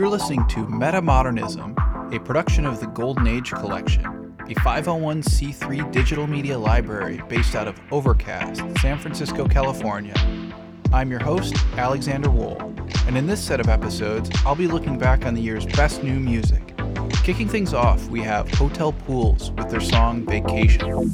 You're listening to Metamodernism, a production of the Golden Age Collection, a 501c3 digital media library based out of Overcast, San Francisco, California. I'm your host, Alexander Wool, and in this set of episodes, I'll be looking back on the year's best new music. Kicking things off, we have Hotel Pools with their song Vacation.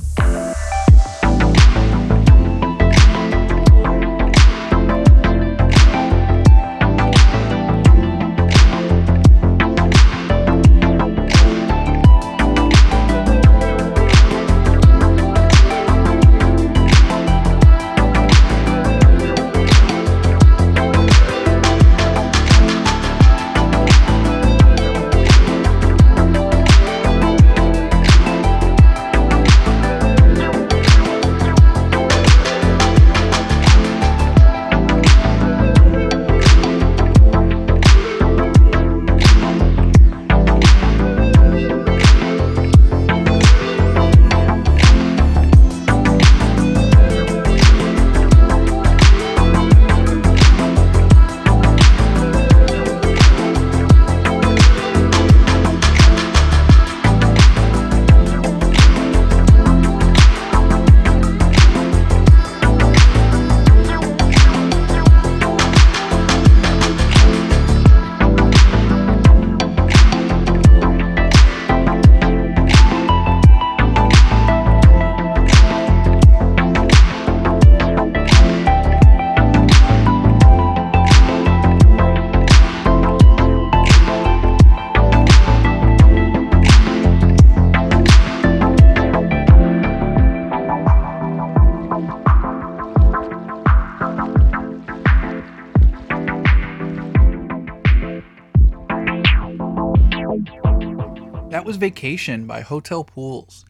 Vacation by Hotel Pools.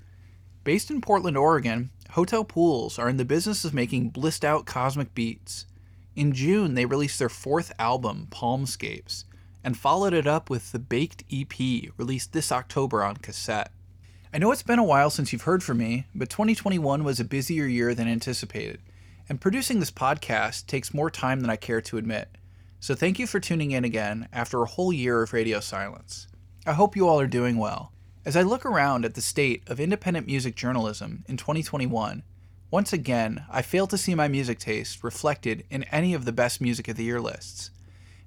Based in Portland, Oregon, Hotel Pools are in the business of making blissed out cosmic beats. In June, they released their fourth album, Palmscapes, and followed it up with the Baked EP, released this October on cassette. I know it's been a while since you've heard from me, but 2021 was a busier year than anticipated, and producing this podcast takes more time than I care to admit. So thank you for tuning in again after a whole year of radio silence. I hope you all are doing well. As I look around at the state of independent music journalism in 2021, once again, I fail to see my music taste reflected in any of the best music of the year lists.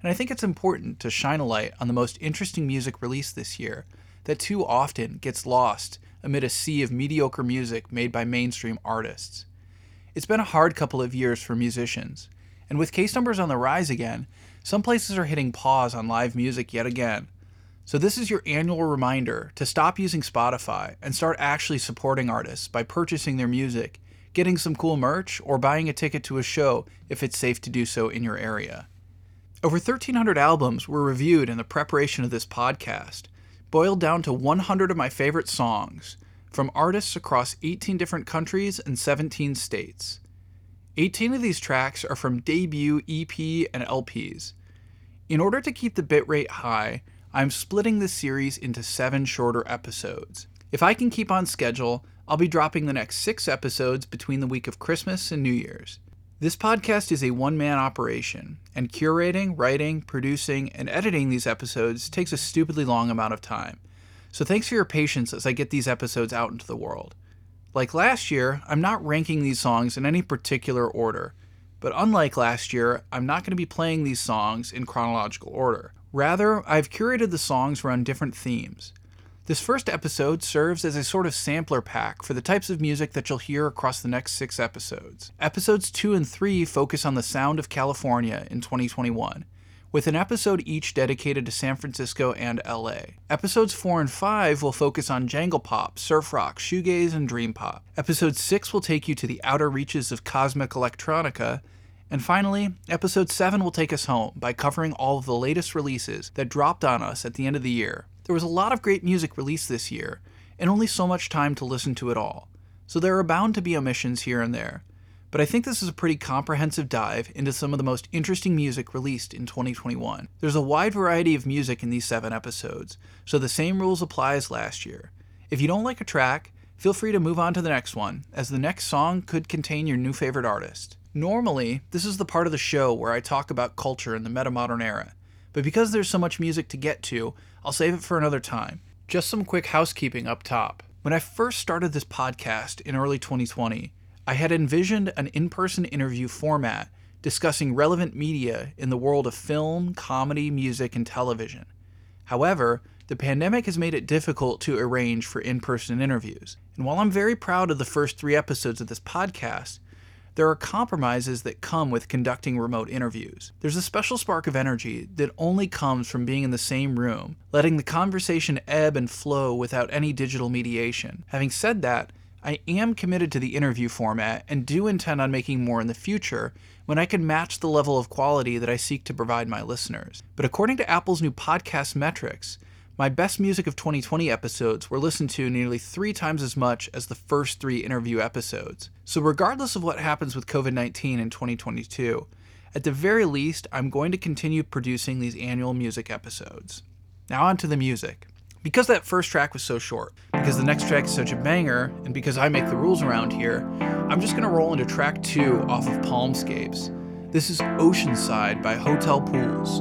And I think it's important to shine a light on the most interesting music released this year that too often gets lost amid a sea of mediocre music made by mainstream artists. It's been a hard couple of years for musicians, and with case numbers on the rise again, some places are hitting pause on live music yet again. So, this is your annual reminder to stop using Spotify and start actually supporting artists by purchasing their music, getting some cool merch, or buying a ticket to a show if it's safe to do so in your area. Over 1,300 albums were reviewed in the preparation of this podcast, boiled down to 100 of my favorite songs from artists across 18 different countries and 17 states. 18 of these tracks are from debut EP and LPs. In order to keep the bitrate high, I'm splitting this series into seven shorter episodes. If I can keep on schedule, I'll be dropping the next six episodes between the week of Christmas and New Year's. This podcast is a one man operation, and curating, writing, producing, and editing these episodes takes a stupidly long amount of time. So thanks for your patience as I get these episodes out into the world. Like last year, I'm not ranking these songs in any particular order, but unlike last year, I'm not going to be playing these songs in chronological order. Rather, I've curated the songs around different themes. This first episode serves as a sort of sampler pack for the types of music that you'll hear across the next six episodes. Episodes 2 and 3 focus on the sound of California in 2021, with an episode each dedicated to San Francisco and LA. Episodes 4 and 5 will focus on jangle pop, surf rock, shoegaze, and dream pop. Episode 6 will take you to the outer reaches of cosmic electronica, and finally, episode 7 will take us home by covering all of the latest releases that dropped on us at the end of the year. There was a lot of great music released this year, and only so much time to listen to it all, so there are bound to be omissions here and there. But I think this is a pretty comprehensive dive into some of the most interesting music released in 2021. There's a wide variety of music in these seven episodes, so the same rules apply as last year. If you don't like a track, feel free to move on to the next one, as the next song could contain your new favorite artist. Normally, this is the part of the show where I talk about culture in the metamodern era, but because there's so much music to get to, I'll save it for another time. Just some quick housekeeping up top. When I first started this podcast in early 2020, I had envisioned an in person interview format discussing relevant media in the world of film, comedy, music, and television. However, the pandemic has made it difficult to arrange for in person interviews. And while I'm very proud of the first three episodes of this podcast, there are compromises that come with conducting remote interviews. There's a special spark of energy that only comes from being in the same room, letting the conversation ebb and flow without any digital mediation. Having said that, I am committed to the interview format and do intend on making more in the future when I can match the level of quality that I seek to provide my listeners. But according to Apple's new podcast metrics, my best music of 2020 episodes were listened to nearly three times as much as the first three interview episodes. So, regardless of what happens with COVID 19 in 2022, at the very least, I'm going to continue producing these annual music episodes. Now, on to the music. Because that first track was so short, because the next track is such a banger, and because I make the rules around here, I'm just gonna roll into track two off of Palmscapes. This is Oceanside by Hotel Pools.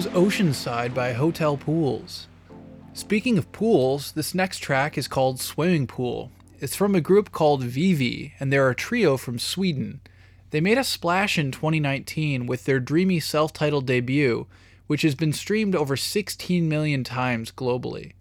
Was Oceanside by Hotel Pools. Speaking of pools, this next track is called Swimming Pool. It's from a group called Vivii, and they're a trio from Sweden. They made a splash in 2019 with their dreamy self titled debut, which has been streamed over 16 million times globally.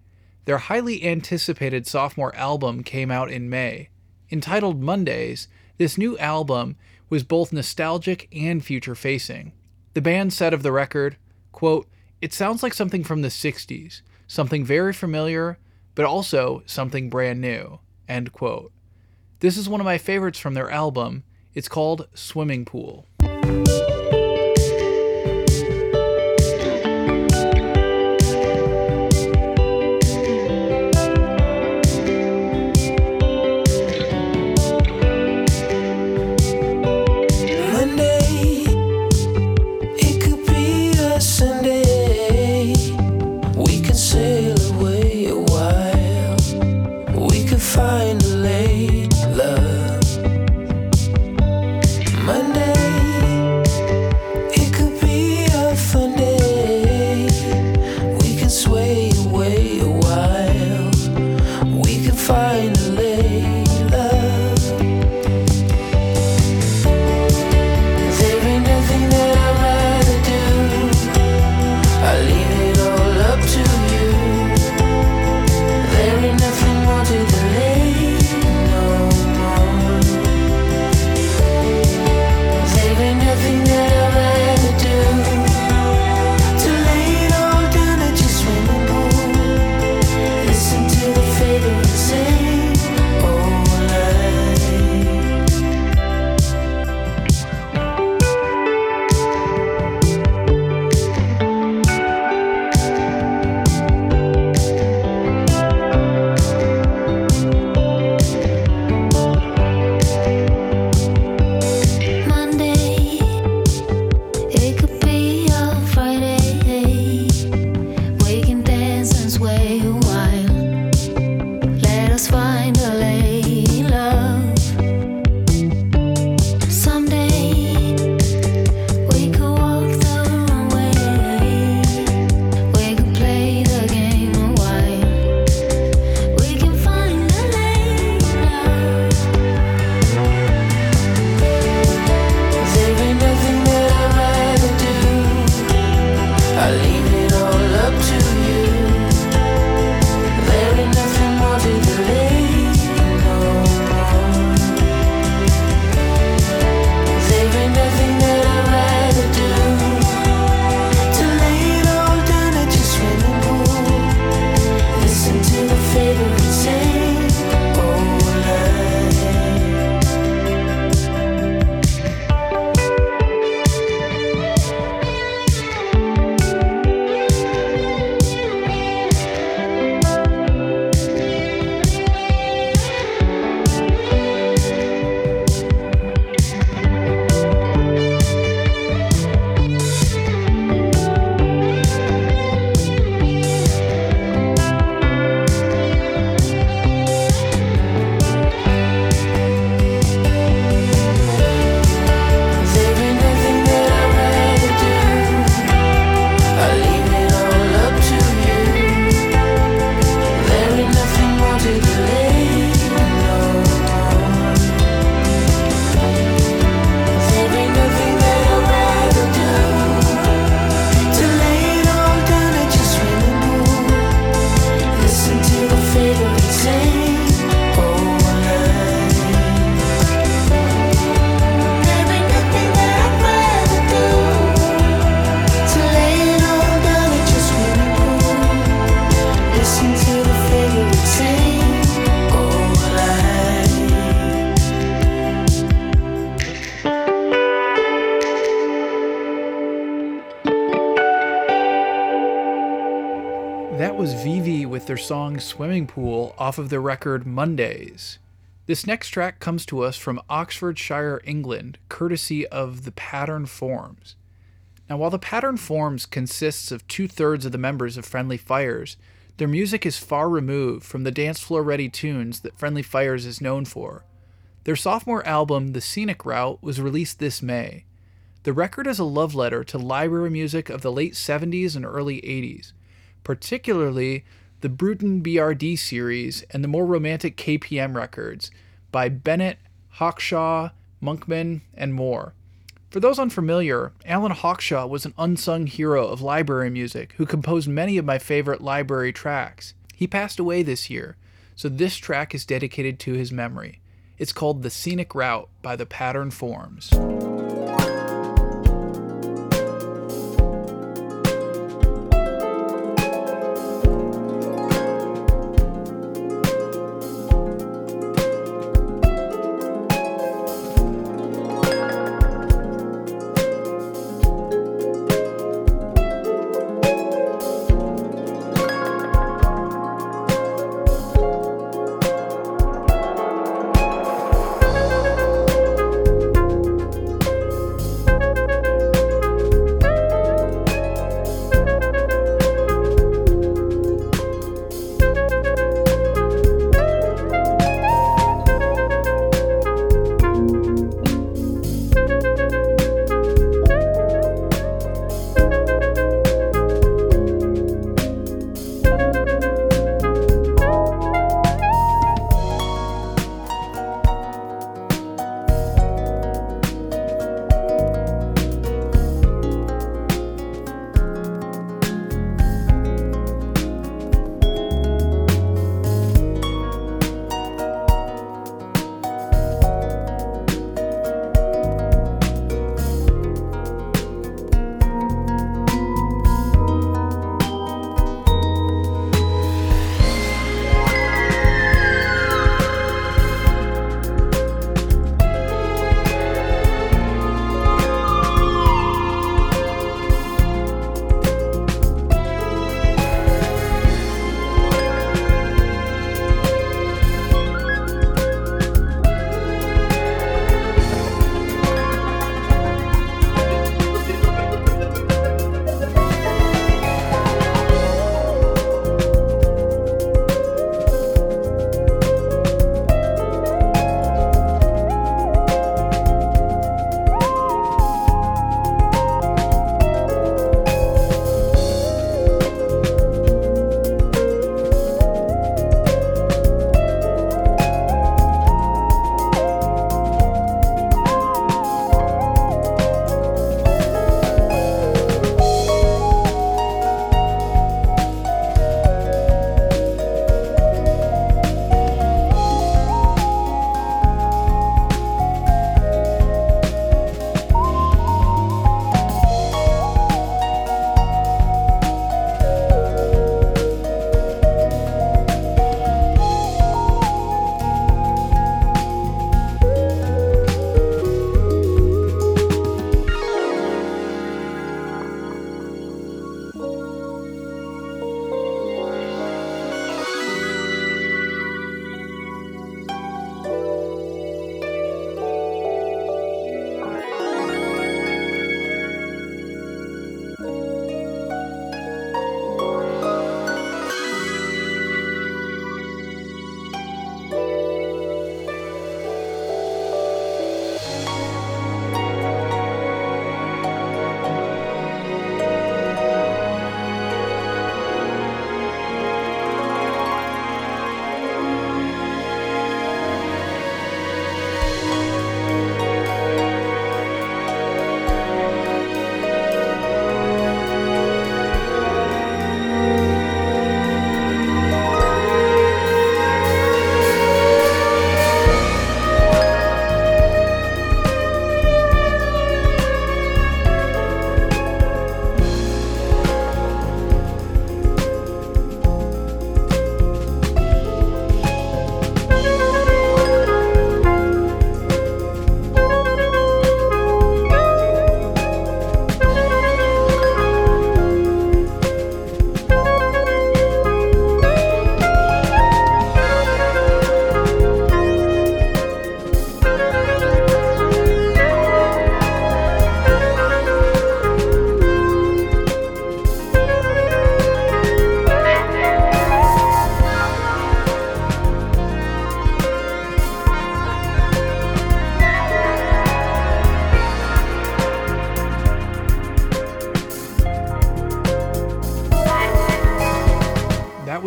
Their highly anticipated sophomore album came out in May. Entitled Mondays, this new album was both nostalgic and future facing. The band said of the record, quote, It sounds like something from the 60s, something very familiar, but also something brand new, end quote. This is one of my favorites from their album, It's called Swimming Pool. Swimming Pool off of their record Mondays. This next track comes to us from Oxfordshire, England, courtesy of The Pattern Forms. Now, while The Pattern Forms consists of two thirds of the members of Friendly Fires, their music is far removed from the dance floor ready tunes that Friendly Fires is known for. Their sophomore album, The Scenic Route, was released this May. The record is a love letter to library music of the late 70s and early 80s, particularly the Bruton BRD series, and the more romantic KPM records by Bennett, Hawkshaw, Monkman, and more. For those unfamiliar, Alan Hawkshaw was an unsung hero of library music who composed many of my favorite library tracks. He passed away this year, so this track is dedicated to his memory. It's called The Scenic Route by the Pattern Forms.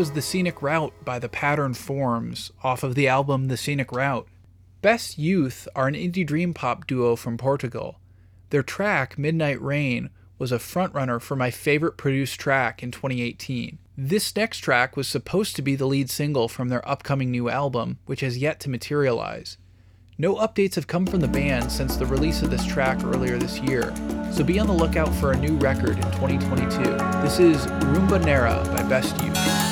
Was The Scenic Route by The Pattern Forms off of the album The Scenic Route. Best Youth are an indie dream pop duo from Portugal. Their track, Midnight Rain, was a frontrunner for my favorite produced track in 2018. This next track was supposed to be the lead single from their upcoming new album, which has yet to materialize. No updates have come from the band since the release of this track earlier this year, so be on the lookout for a new record in 2022. This is Rumba Nera by Best Youth.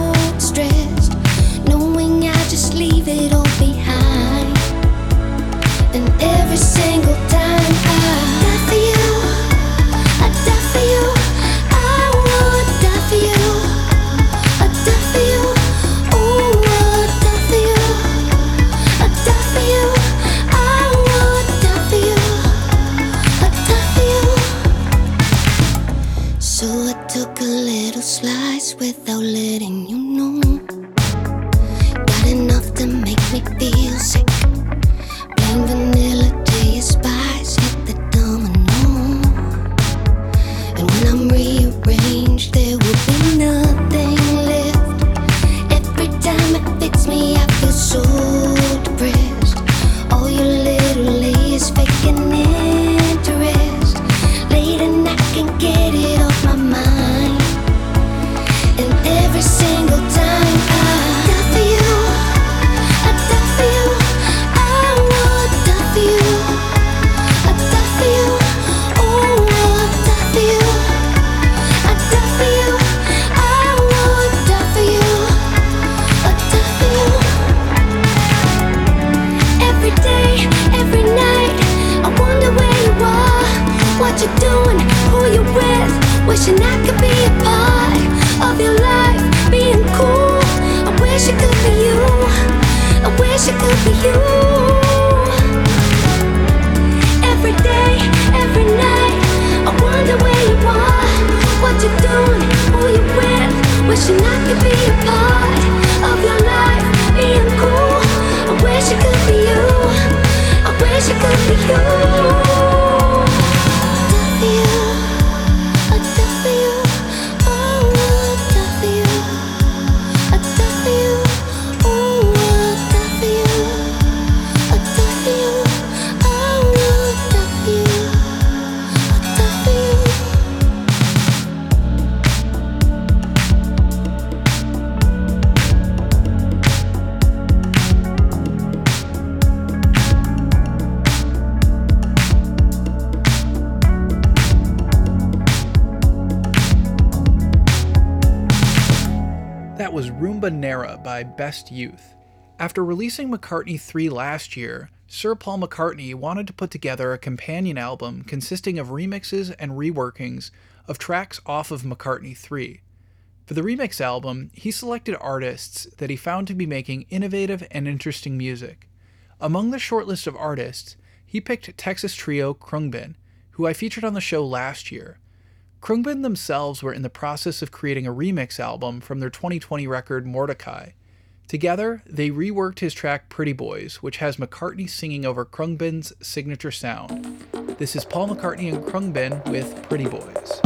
McCartney 3 last year, Sir Paul McCartney wanted to put together a companion album consisting of remixes and reworkings of tracks off of McCartney 3. For the remix album, he selected artists that he found to be making innovative and interesting music. Among the shortlist of artists, he picked Texas trio Khruangbin, who I featured on the show last year. Khruangbin themselves were in the process of creating a remix album from their 2020 record Mordecai. Together, they reworked his track Pretty Boys, which has McCartney singing over Khruangbin's signature sound. This is Paul McCartney and Krungbin with Pretty Boys.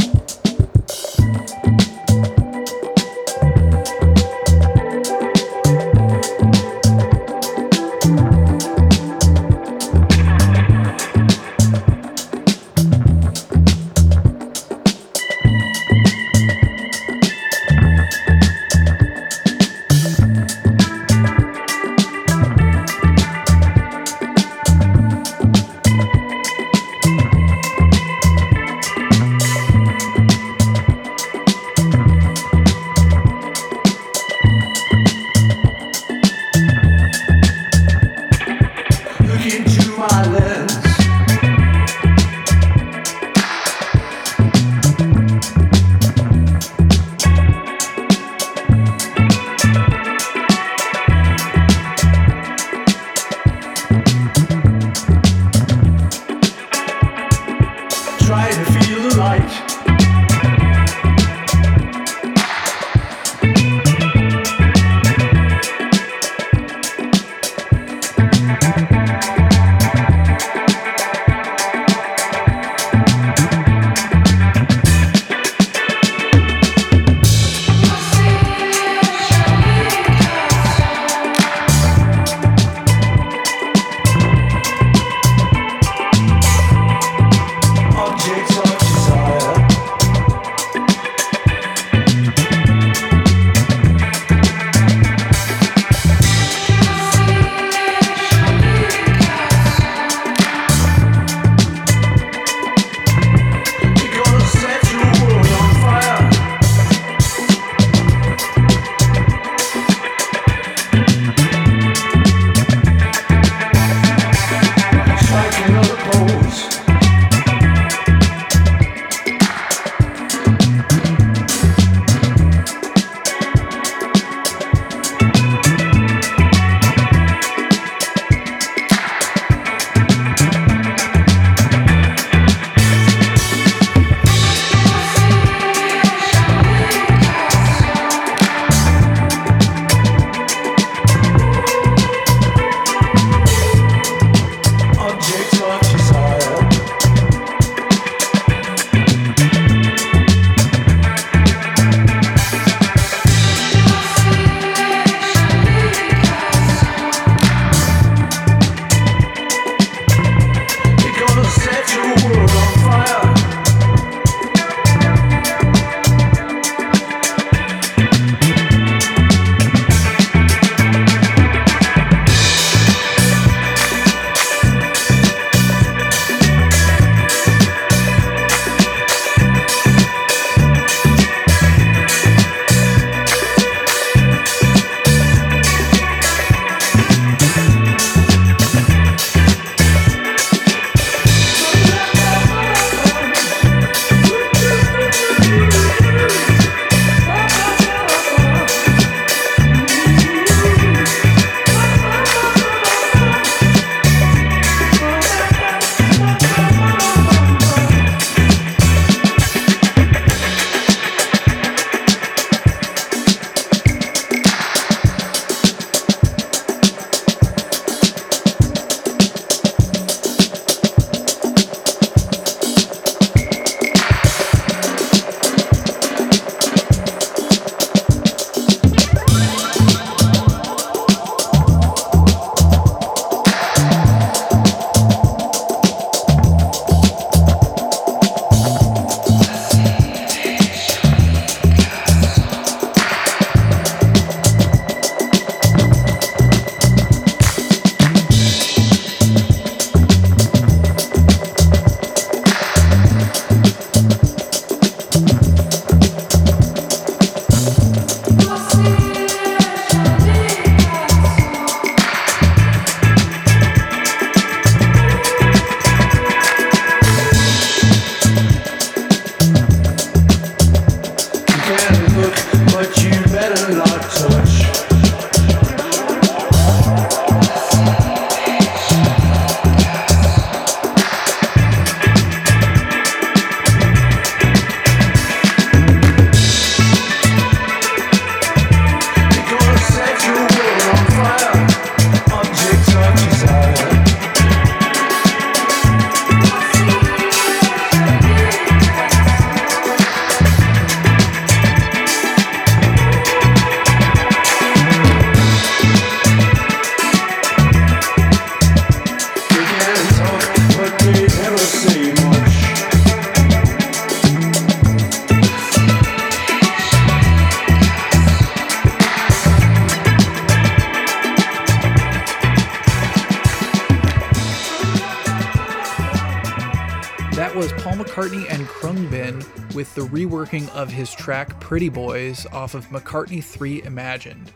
Of his track Pretty Boys off of McCartney 3 Imagined.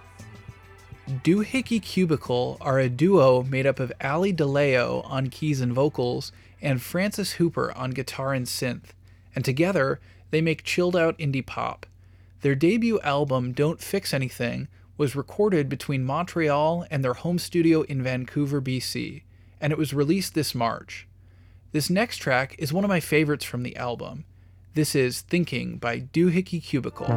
Doohickey Cubicle are a duo made up of Ali DeLeo on keys and vocals and Francis Hooper on guitar and synth, and together they make chilled out indie pop. Their debut album, Don't Fix Anything, was recorded between Montreal and their home studio in Vancouver, BC, and it was released this March. This next track is one of my favorites from the album. This is Thinking by Doohickey Cubicle.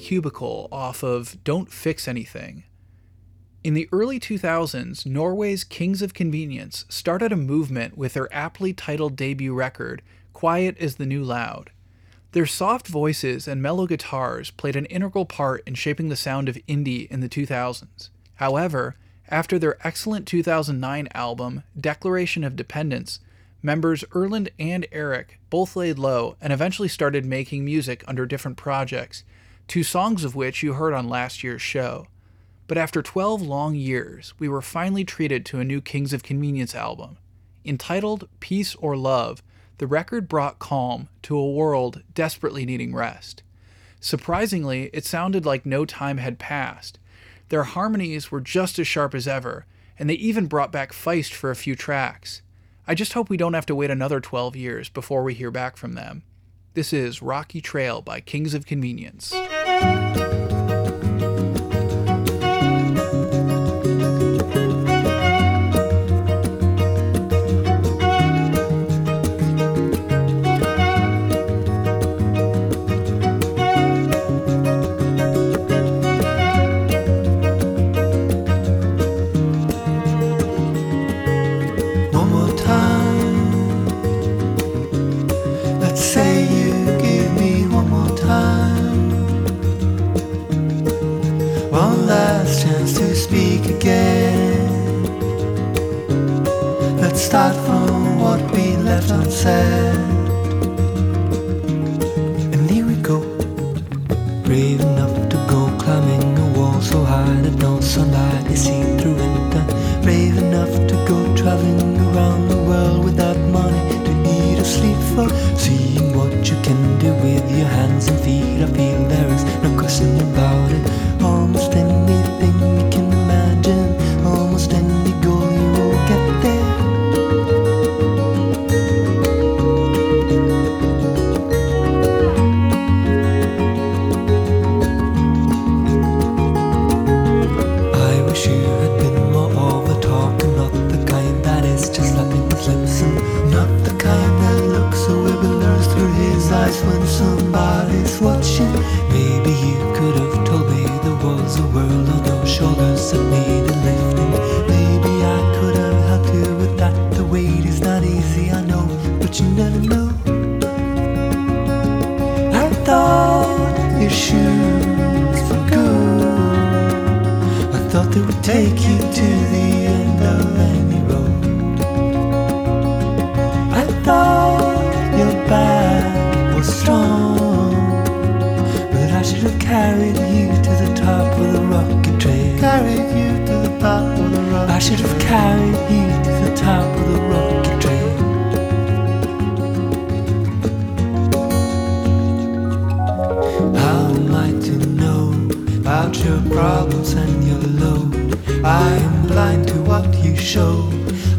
Cubicle off of Don't Fix Anything. In the early 2000s, Norway's Kings of Convenience started a movement with their aptly titled debut record, Quiet is the New Loud. Their soft voices and mellow guitars played an integral part in shaping the sound of indie in the 2000s. However, after their excellent 2009 album, Declaration of Dependence, members Erlend and Eirik both laid low and eventually started making music under different projects, two songs of which you heard on last year's show. But after 12 long years, we were finally treated to a new Kings of Convenience album. Entitled Peace or Love, the record brought calm to a world desperately needing rest. Surprisingly, it sounded like no time had passed. Their harmonies were just as sharp as ever, and they even brought back Feist for a few tracks. I just hope we don't have to wait another 12 years before we hear back from them. This is Rocky Trail by Kings of Convenience. About your problems and your load? I am blind to what you show.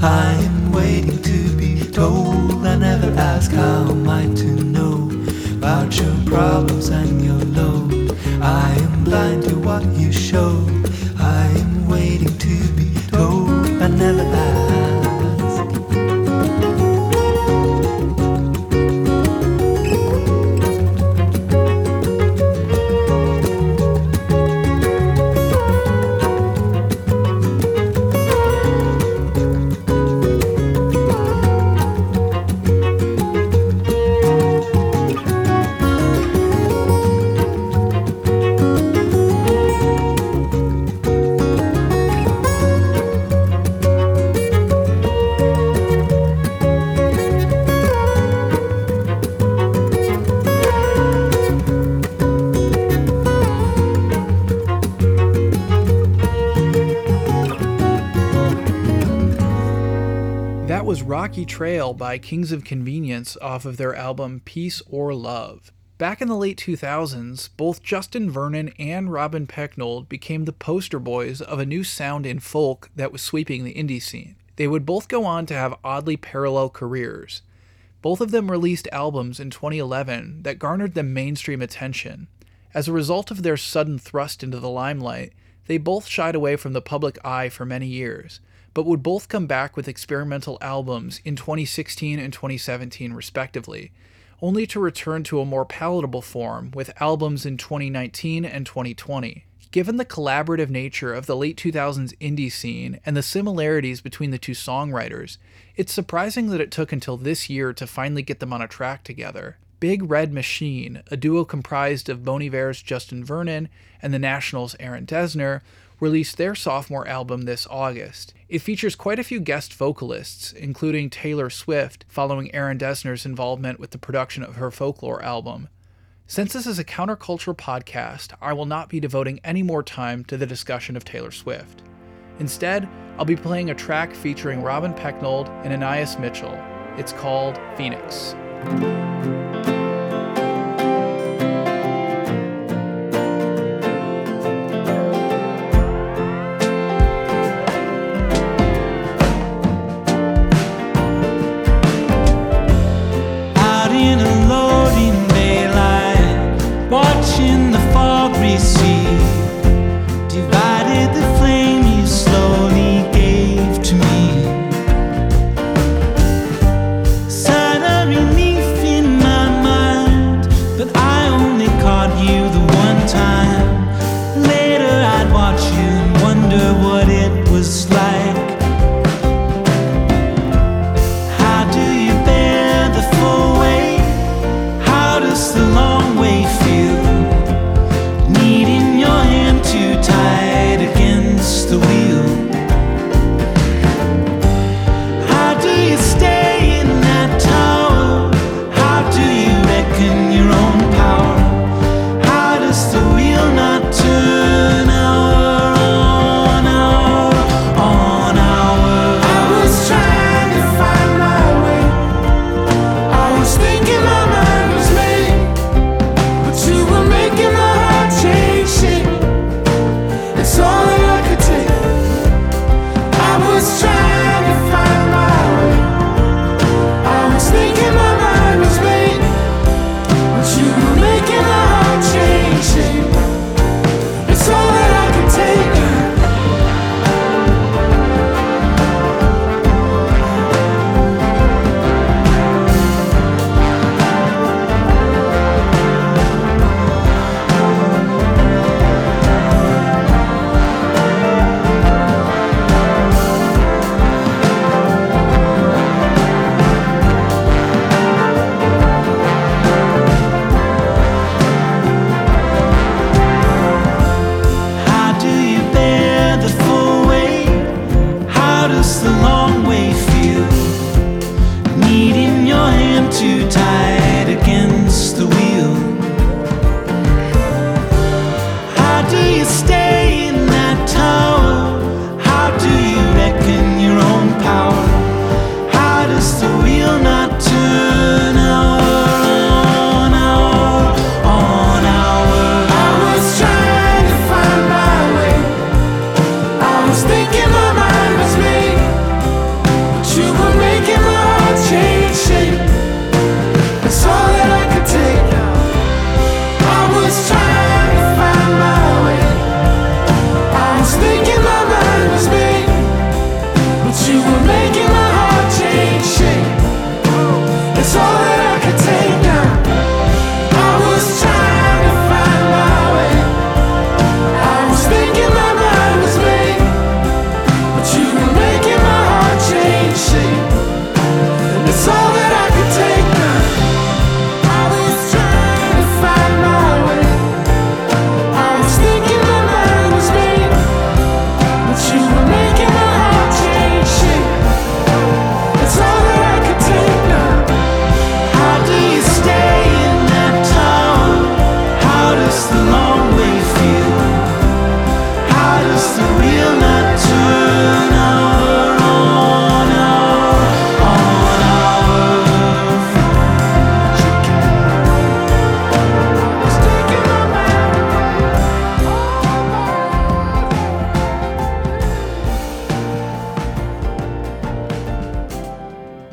I am waiting to be told. I never ask how am I to know about your problems and your load. I am blind to what you show. Trail by Kings of Convenience off of their album Peace or Love. Back in the late 2000s, both Justin Vernon and Robin Pecknold became the poster boys of a new sound in folk that was sweeping the indie scene. They would both go on to have oddly parallel careers. Both of them released albums in 2011 that garnered them mainstream attention. As a result of their sudden thrust into the limelight, they both shied away from the public eye for many years, but would both come back with experimental albums in 2016 and 2017, respectively. only to return to a more palatable form with albums in 2019 and 2020. Given the collaborative nature of the late 2000s indie scene and the similarities between the two songwriters, it's surprising that it took until this year to finally get them on a track together. Big Red Machine, a duo comprised of Bon Iver's Justin Vernon and The National's Aaron Dessner, released their sophomore album this August. It features quite a few guest vocalists, including Taylor Swift, following Aaron Dessner's involvement with the production of her folklore album. Since this is a countercultural podcast, I will not be devoting any more time to the discussion of Taylor Swift. Instead, I'll be playing a track featuring Robin Pecknold and Anais Mitchell. It's called Phoenix.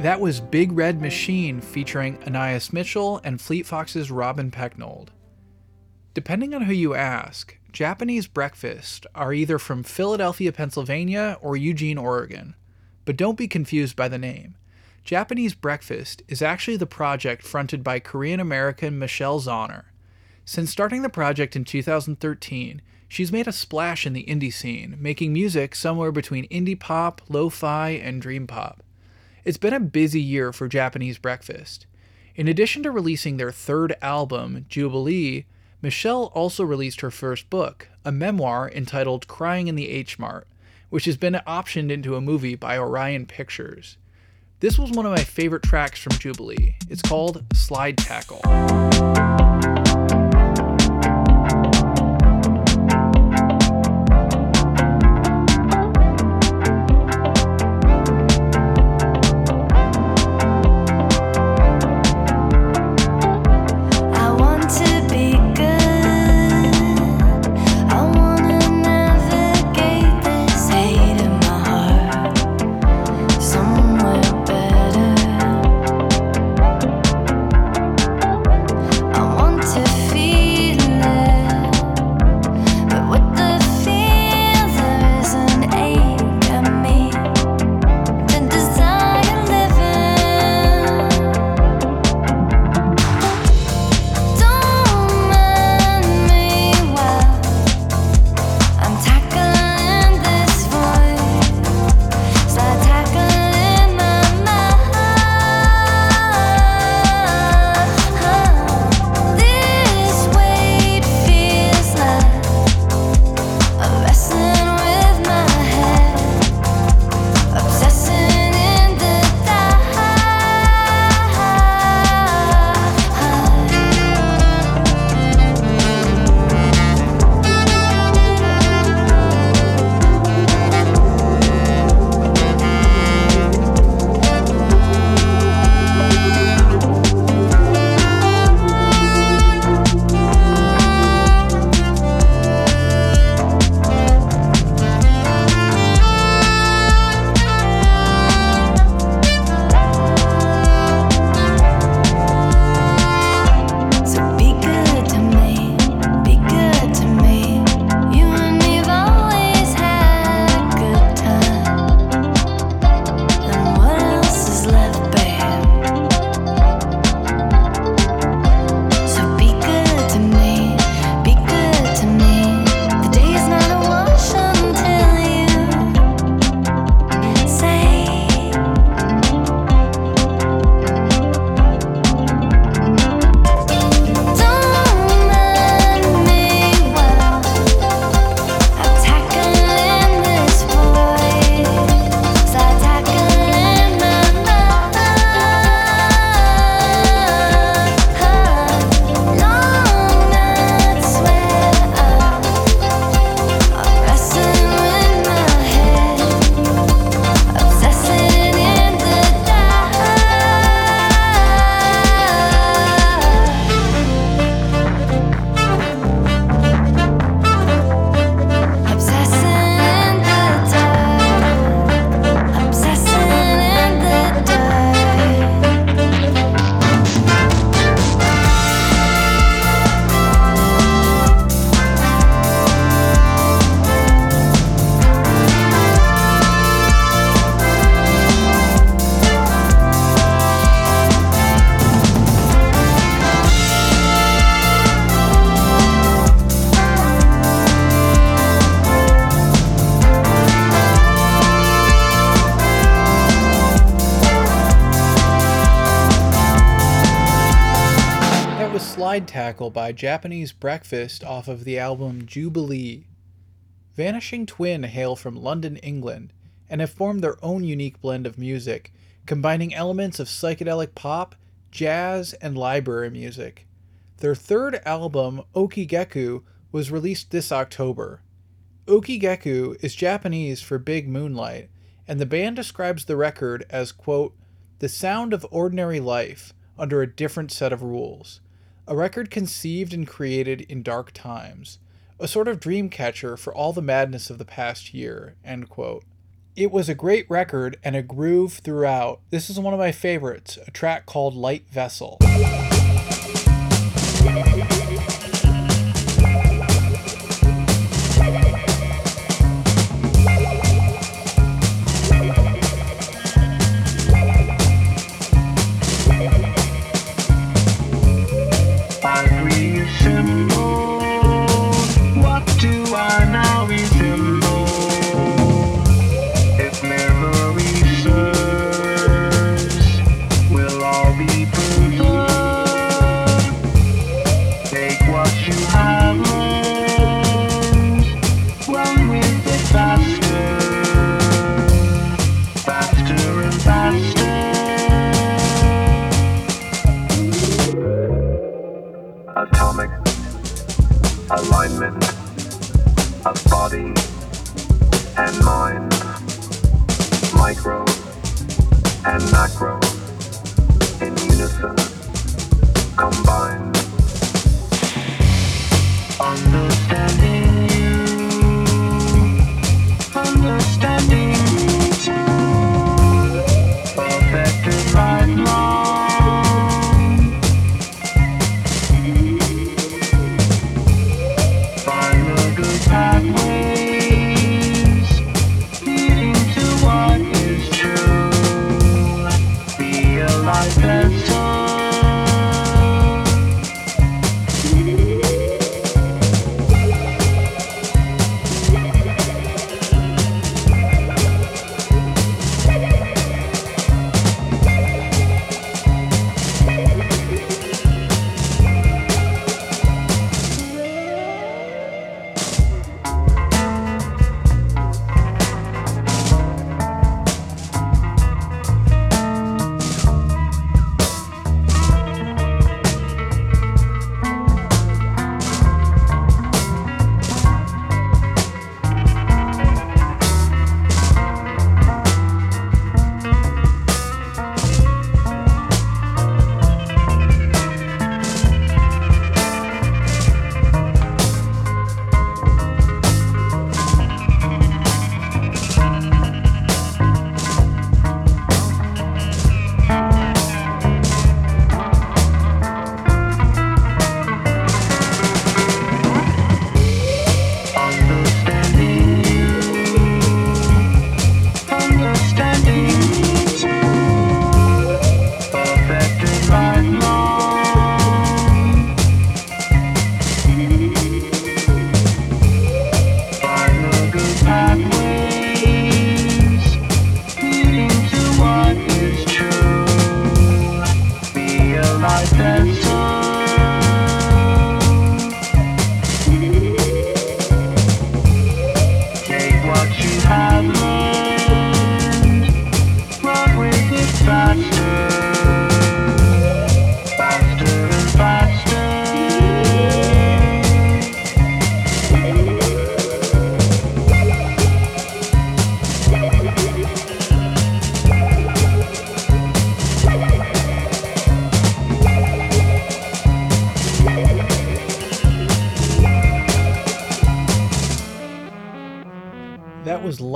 That was Big Red Machine featuring Anais Mitchell and Fleet Foxes' Robin Pecknold. Depending on who you ask, Japanese breakfast are either from Philadelphia, Pennsylvania or Eugene, Oregon. But don't be confused by the name. Japanese Breakfast is actually the project fronted by Korean American Michelle Zauner. Since starting the project in 2013, she's made a splash in the indie scene, making music somewhere between indie pop, lo fi, and dream pop. It's been a busy year for Japanese Breakfast. In addition to releasing their third album, Jubilee, Michelle also released her first book, a memoir entitled Crying in the H Mart, which has been optioned into a movie by Orion Pictures. This was one of my favorite tracks from Jubilee. It's called Slide Tackle. Slide Tackle by Japanese Breakfast off of the album Jubilee. Vanishing Twin hail from London, England, and have formed their own unique blend of music, combining elements of psychedelic pop, jazz, and library music. Their third album, Ookii Gekkou, was released this October. Ookii Gekkou is Japanese for Big Moonlight, and the band describes the record as, quote, the sound of ordinary life under a different set of rules a record conceived and created in dark times, a sort of dream catcher for all the madness of the past year. End quote. It was a great record and a groove throughout. This is one of my favorites, a track called Light Vessel. And macro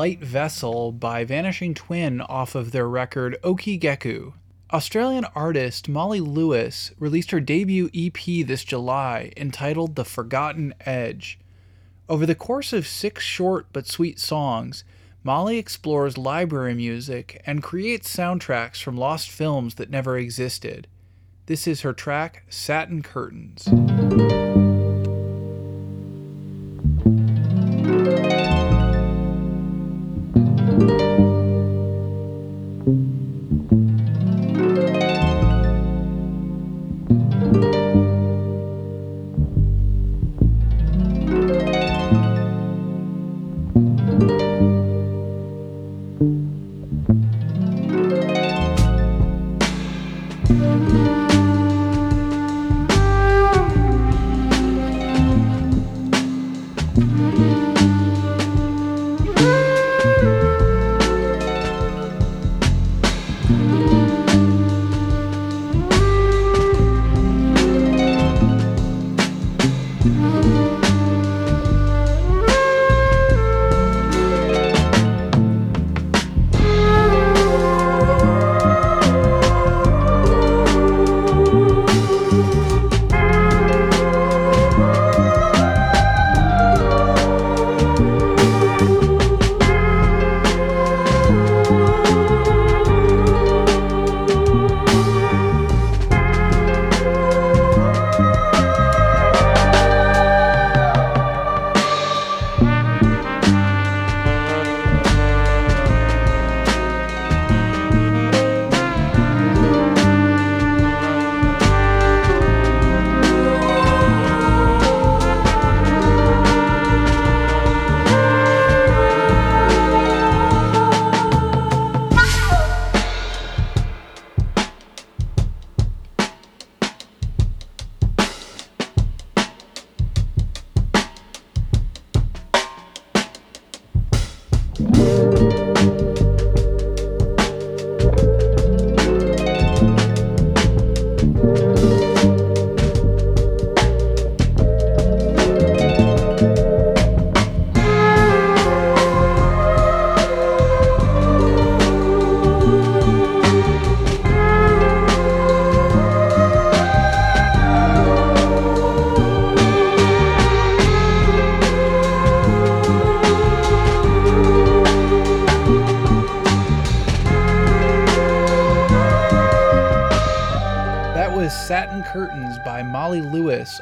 Light Vessel by Vanishing Twin off of their record Ookii Gekkou. Australian artist Molly Lewis released her debut EP this July entitled The Forgotten Edge. Over the course of six short but sweet songs, Molly explores library music and creates soundtracks from lost films that never existed. This is her track Satin Curtains.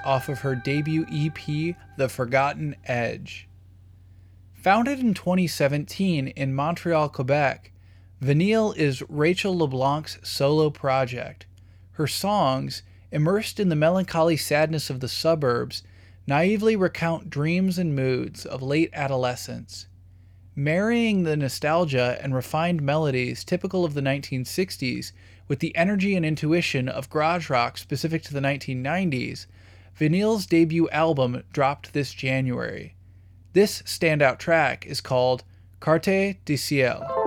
Off of her debut EP, The Forgotten Edge. Founded in 2017 in Montreal, Quebec, Vinyl is Rachel LeBlanc's solo project. Her songs, immersed in the melancholy sadness of the suburbs, naively recount dreams and moods of late adolescence. Marrying the nostalgia and refined melodies typical of the 1960s with the energy and intuition of garage rock specific to the 1990s, Vinyl's debut album dropped this January. This standout track is called Carte du Ciel.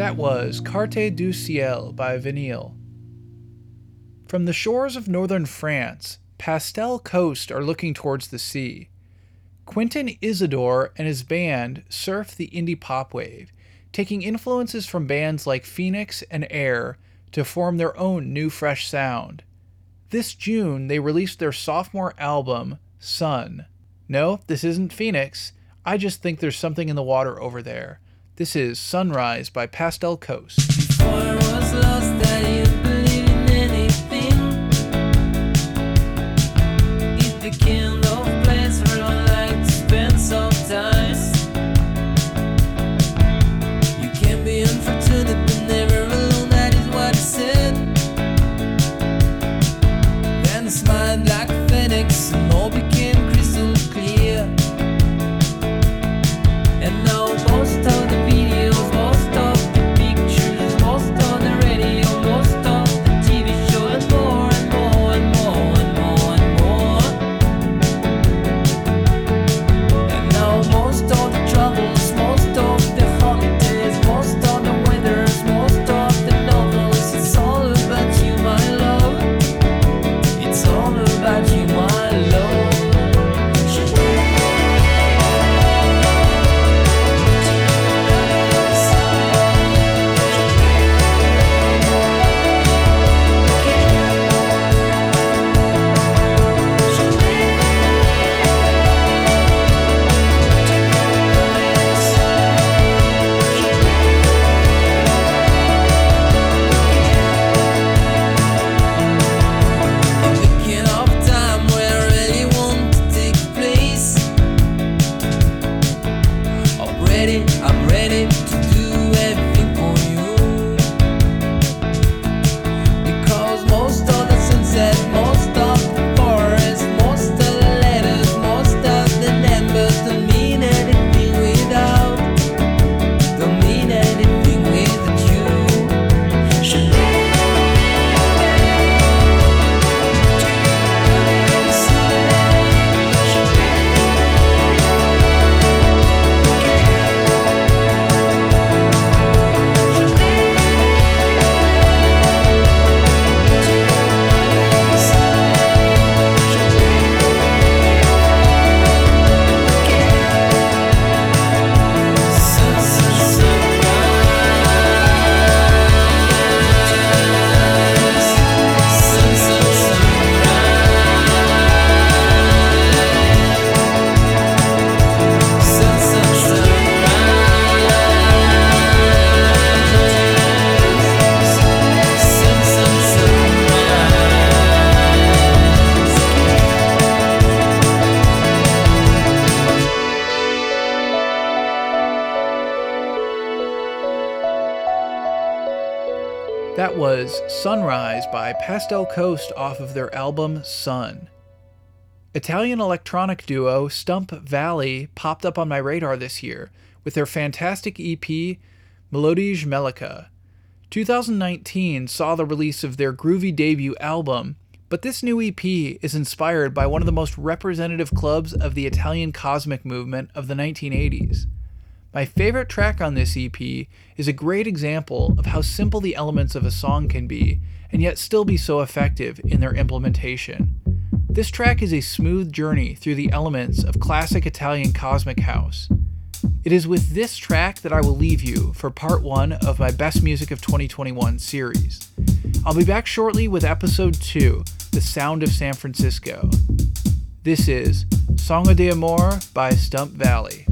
That was Carte du Ciel by Vinyl. From the shores of northern France, Pastel Coast are looking towards the sea. Quentin Isidore and his band surf the indie pop wave, taking influences from bands like Phoenix and Air to form their own new fresh sound. This June, they released their sophomore album, Sun. No, this isn't Phoenix. I just think there's something in the water over there. This is Sunrise by Pastel Coast. Pastel Coast off of their album Sun. Italian electronic duo Stump Valley popped up on my radar this year with their fantastic EP Melodie Melica. 2019 saw the release of their groovy debut album, but this new EP is inspired by one of the most representative clubs of the Italian cosmic movement of the 1980s. My favorite track on this EP is a great example of how simple the elements of a song can be, and yet still be so effective in their implementation. This track is a smooth journey through the elements of classic Italian cosmic house. It is with this track that I will leave you for part one of my Best Music of 2021 series. I'll be back shortly with episode two, The Sound of San Francisco. This is Songo de Amor by Stump Valley.